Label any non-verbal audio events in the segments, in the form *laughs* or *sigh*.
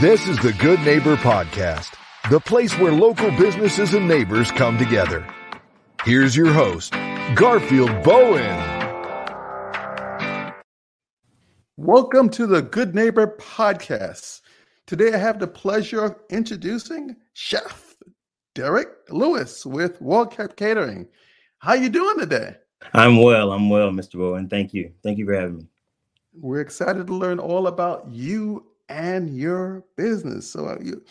This is the Good Neighbor Podcast, the place where local businesses and neighbors come together. Here's your host, Garfield Bowen. Welcome to the Good Neighbor Podcast. Today I have the pleasure of introducing Chef Derrick Lewis with Well Kept Catering. How you doing today? I'm well. I'm well, Mr. Bowen. Thank you. Thank you for having me. We're excited to learn all about you and your business. So, uh, you,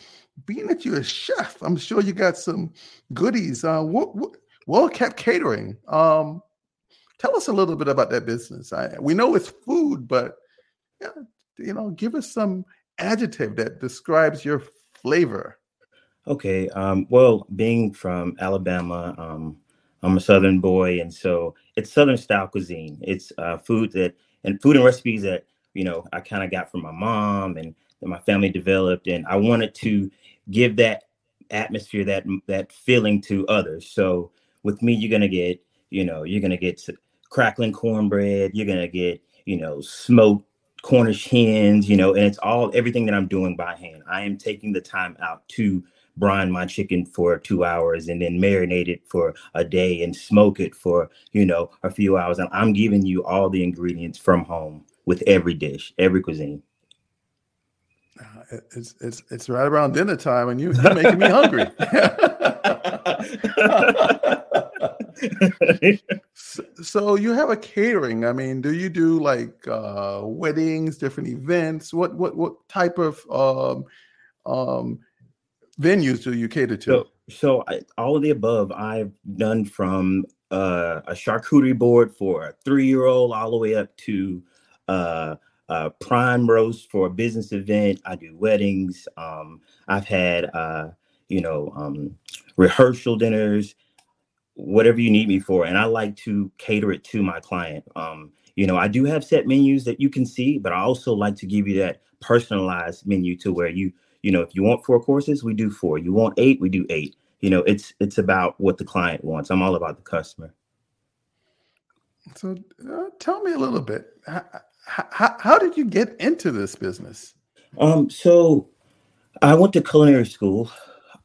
being that you're a chef, I'm sure you got some goodies. Uh, Well Kept Catering? Um, tell us a little bit about that business. I, we know it's food, but yeah, you know, give us some adjective that describes your flavor. Okay. Um, well, being from Alabama, um, I'm a Southern boy, and so it's Southern style cuisine. It's uh, food that and food and recipes that you know, I kind of got from my mom and my family developed, and I wanted to give that atmosphere, that that feeling to others. So with me, you're gonna get, you know, you're gonna get crackling cornbread, you're gonna get, you know, smoked Cornish hens, you know, and it's all everything that I'm doing by hand. I am taking the time out to brine my chicken for two hours and then marinate it for a day and smoke it for you know a few hours and i'm giving you all the ingredients from home with every dish, every cuisine. Uh, it's it's it's right around dinner time, and you, you're making me hungry. *laughs* so, so, you have a catering. I mean, do you do like uh, weddings, different events? What what what type of um, um, venues do you cater to? So, so I, all of the above. I've done from uh, a charcuterie board for a three-year-old all the way up to uh, uh, prime roast for a business event. I do weddings. Um, I've had, uh, you know, um, rehearsal dinners, whatever you need me for. And I like to cater it to my client. Um, you know, I do have set menus that you can see, but I also like to give you that personalized menu to where you, you know, if you want four courses, we do four. You want eight, we do eight. You know, it's it's about what the client wants. I'm all about the customer. So, uh, tell me a little bit how did you get into this business? Um, so I went to culinary school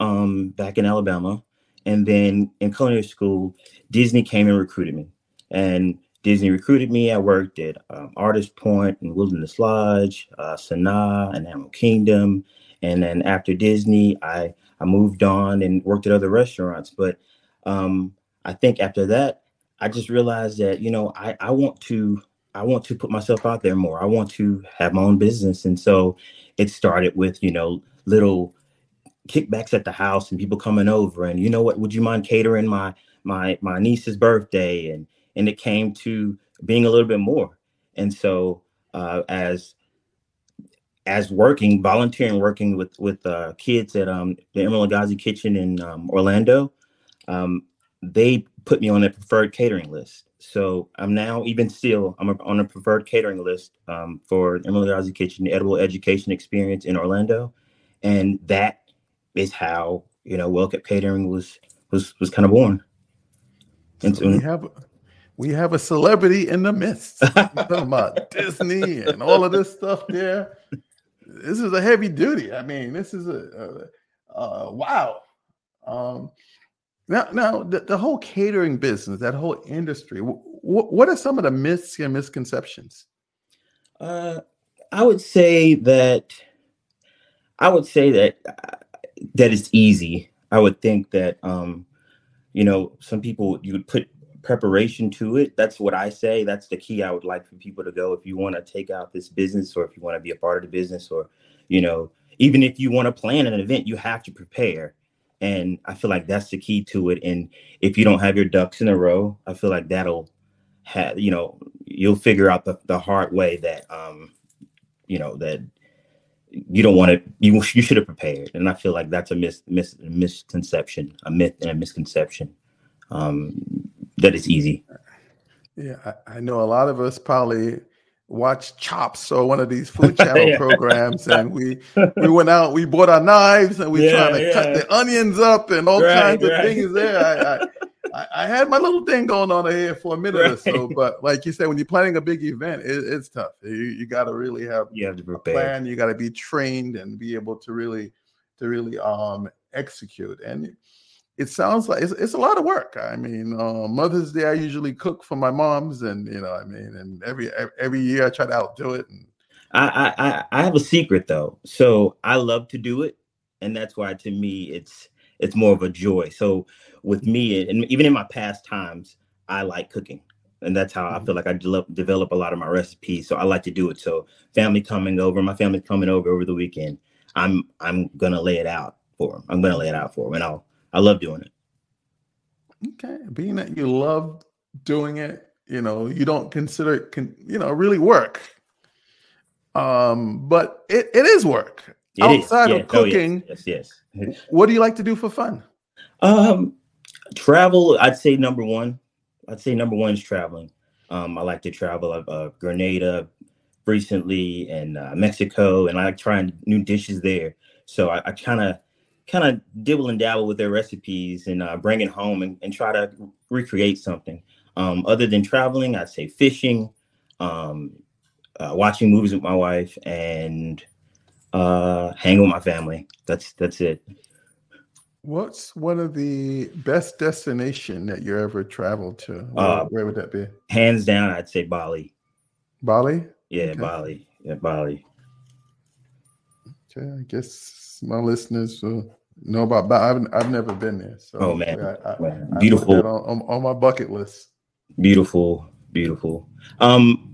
um, back in Alabama. And then in culinary school, Disney came and recruited me. And Disney recruited me. I worked at um, Artist Point and Wilderness Lodge, uh, Sanaa and Animal Kingdom. And then after Disney, I, I moved on and worked at other restaurants. But um, I think after that, I just realized that, you know, I, I want to I want to put myself out there more. I want to have my own business. And so it started with, you know, little kickbacks at the house and people coming over and you know what, would you mind catering my my my niece's birthday? And and it came to being a little bit more. And so uh as as working, volunteering, working with with uh, kids at um, the Emeril Lagasse Kitchen in um, Orlando, um, they put me on their preferred catering list. So I'm now even still I'm on a preferred catering list um, for Emeril Lagasse Kitchen, Edible Education Experience in Orlando, and that is how you know Well Kept Catering was was was kind of born. And so we have we have a celebrity in the midst. *laughs* talking about Disney and all of this stuff there. This is a heavy duty. I mean, this is a, a, a wow. Um, now, now the, the whole catering business, that whole industry, what are some of the myths and misconceptions? Uh, I would say that I would say that uh, that it's easy. I would think that um, you know some people you would put preparation to it. That's what I say. That's the key. I would like for people to go if you want to take out this business, or if you want to be a part of the business, or you know, even if you want to plan an event, you have to prepare. And I feel like that's the key to it. And if you don't have your ducks in a row, I feel like that'll have, you know, you'll figure out the, the hard way that, um, you know, that you don't want to, you, you should have prepared. And I feel like that's a mis, mis, misconception, a myth and a misconception um, that it's easy. Yeah, I, I know a lot of us probably watch Chopped or one of these food *laughs* channel yeah. programs, and we we went out, we bought our knives, and we yeah, trying to yeah. cut the onions up and all right, kinds right. of things there. I, I, I, had my little thing going on here for a minute right. or so, but like you said, when you're planning a big event, it, it's tough. You, you got to really have you have to prepare. plan. You got to be trained and be able to really to really um execute. And it sounds like it's, it's a lot of work. I mean, uh, Mother's Day I usually cook for my moms, and you know, I mean, and every every year I try to outdo it. And I I I have a secret though, so I love to do it, and that's why to me it's it's more of a joy. So with me, and even in my past times, I like cooking. And that's how I feel mm-hmm. like I develop, develop a lot of my recipes. So I like to do it. So family coming over, my family coming over over the weekend. I'm I'm gonna lay it out for them. I'm gonna lay it out for them, and I'll I love doing it. Okay, being that you love doing it, you know, you don't consider it, can you know, really work. Um, but it, it is work it outside is. of cooking. Oh, yes, yes, yes. what do you like to do for fun? Um, travel. I'd say number one. I'd say number one is traveling. Um, I like to travel. I've uh, Grenada recently and uh, Mexico, and I like trying new dishes there. So I, I kind of kind of dibble and dabble with their recipes and uh, bring it home and, and try to recreate something. Um, other than traveling, I'd say fishing, um, uh, watching movies with my wife, and uh, hang with my family. That's that's it. What's one of the best destination that you ever traveled to? Where, uh, where would that be? Hands down, I'd say Bali. Bali. Yeah, okay. Bali. Yeah, Bali. Okay, I guess my listeners will know about Bali. I've, I've never been there. So oh man, I, I, beautiful on, on, on my bucket list. Beautiful, beautiful. Um,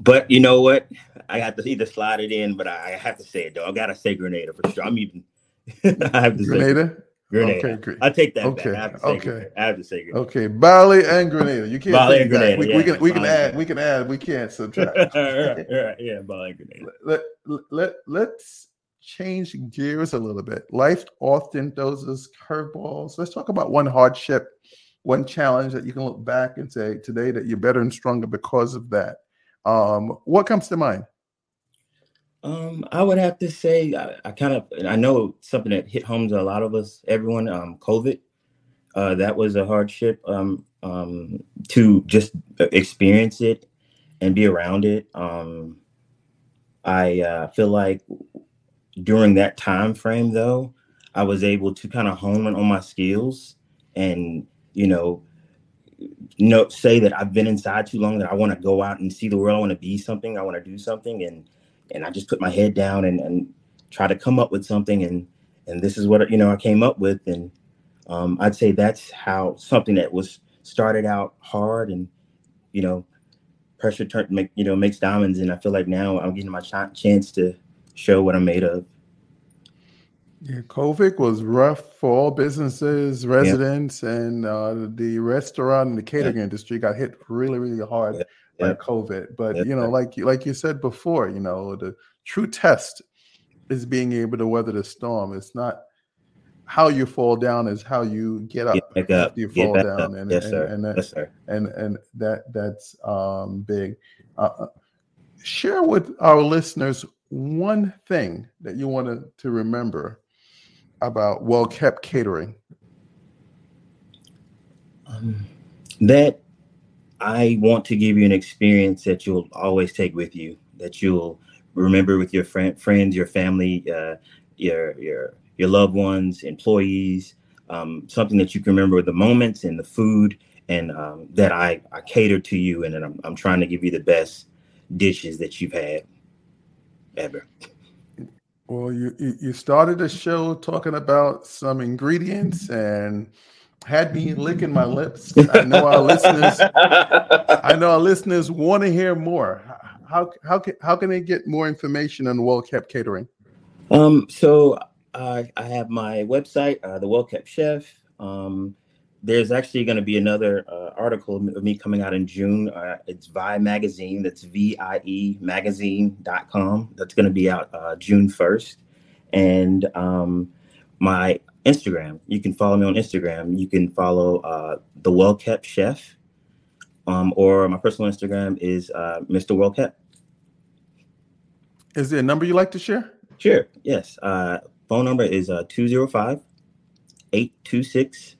but you know what? I got to either slide it in, but I, I have to say it though. I gotta say Grenada for sure. I'm even. *laughs* I have to Grenada. Say Grenada. Okay, great. I take that okay. back. I have to say okay. Grenada. I have to say Grenada. Okay, Bali and Grenada. You can't. Bali and Grenada. We, yeah, we, can we can add we can add we can't *laughs* subtract. right, right, yeah, Bali and Grenada. Let, let let's change gears a little bit. Life often throws us curveballs. Let's talk about one hardship, one challenge that you can look back and say today that you're better and stronger because of that. Um, what comes to mind? Um, I would have to say I, I, kind of I know something that hit home to a lot of us, everyone. Um, COVID, uh, that was a hardship. Um, um, to just experience it and be around it. Um, I uh, feel like during that time frame, though, I was able to kind of hone in on my skills and you know, know say that I've been inside too long that I want to go out and see the world. I want to be something. I want to do something and and I just put my head down and, and try to come up with something and and this is what you know I came up with and um, I'd say that's how something that was started out hard and you know pressure turn make you know makes diamonds and I feel like now I'm getting my ch- chance to show what I'm made of. Yeah, COVID was rough for all businesses, residents, yeah. and uh, the restaurant and the catering yeah. industry got hit really, really hard. Yeah by COVID. But you know, like like you said before, you know, the true test is being able to weather the storm. It's not how you fall down is how you get up get after you fall down and yes, and, sir. and, that, yes, sir. and and that that's um big uh, uh, share with our listeners one thing that you wanted to remember about well kept catering um, that I want to give you an experience that you'll always take with you, that you'll remember with your friend, friends, your family, uh, your your your loved ones, employees. Um, something that you can remember the moments and the food, and um, that I I cater to you, and I'm I'm trying to give you the best dishes that you've had ever. Well, you you started the show talking about some ingredients and had me licking my lips. I know our listeners. I know our listeners want to hear more. How how can how can they get more information on Well Kept Catering? Um, so uh, I have my website, uh, the Well Kept Chef. Um, there's actually going to be another uh, article of me coming out in June. Uh, it's VIE Magazine. That's V-I-E magazine.com. That's going to be out uh, June 1st. And um, my Instagram. You can follow me on Instagram. You can follow uh, the Well Kept Chef, um, or my personal Instagram is uh, Mr. Well Kept. Is there a number you like to share? Sure. Yes. Uh, phone number is uh, 205 826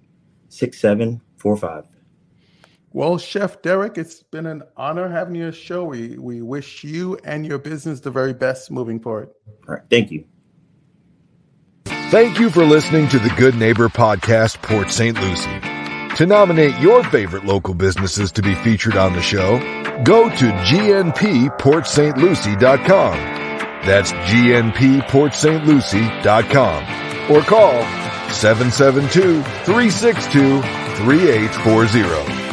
67 Four or five. Well, Chef Derrick, it's been an honor having you on the show. We we wish you and your business the very best moving forward. All right. Thank you. Thank you for listening to the Good Neighbor Podcast, Port St. Lucie. To nominate your favorite local businesses to be featured on the show, go to gnpportstlucie.com. That's gnpportstlucie.com or call 772 362 3840.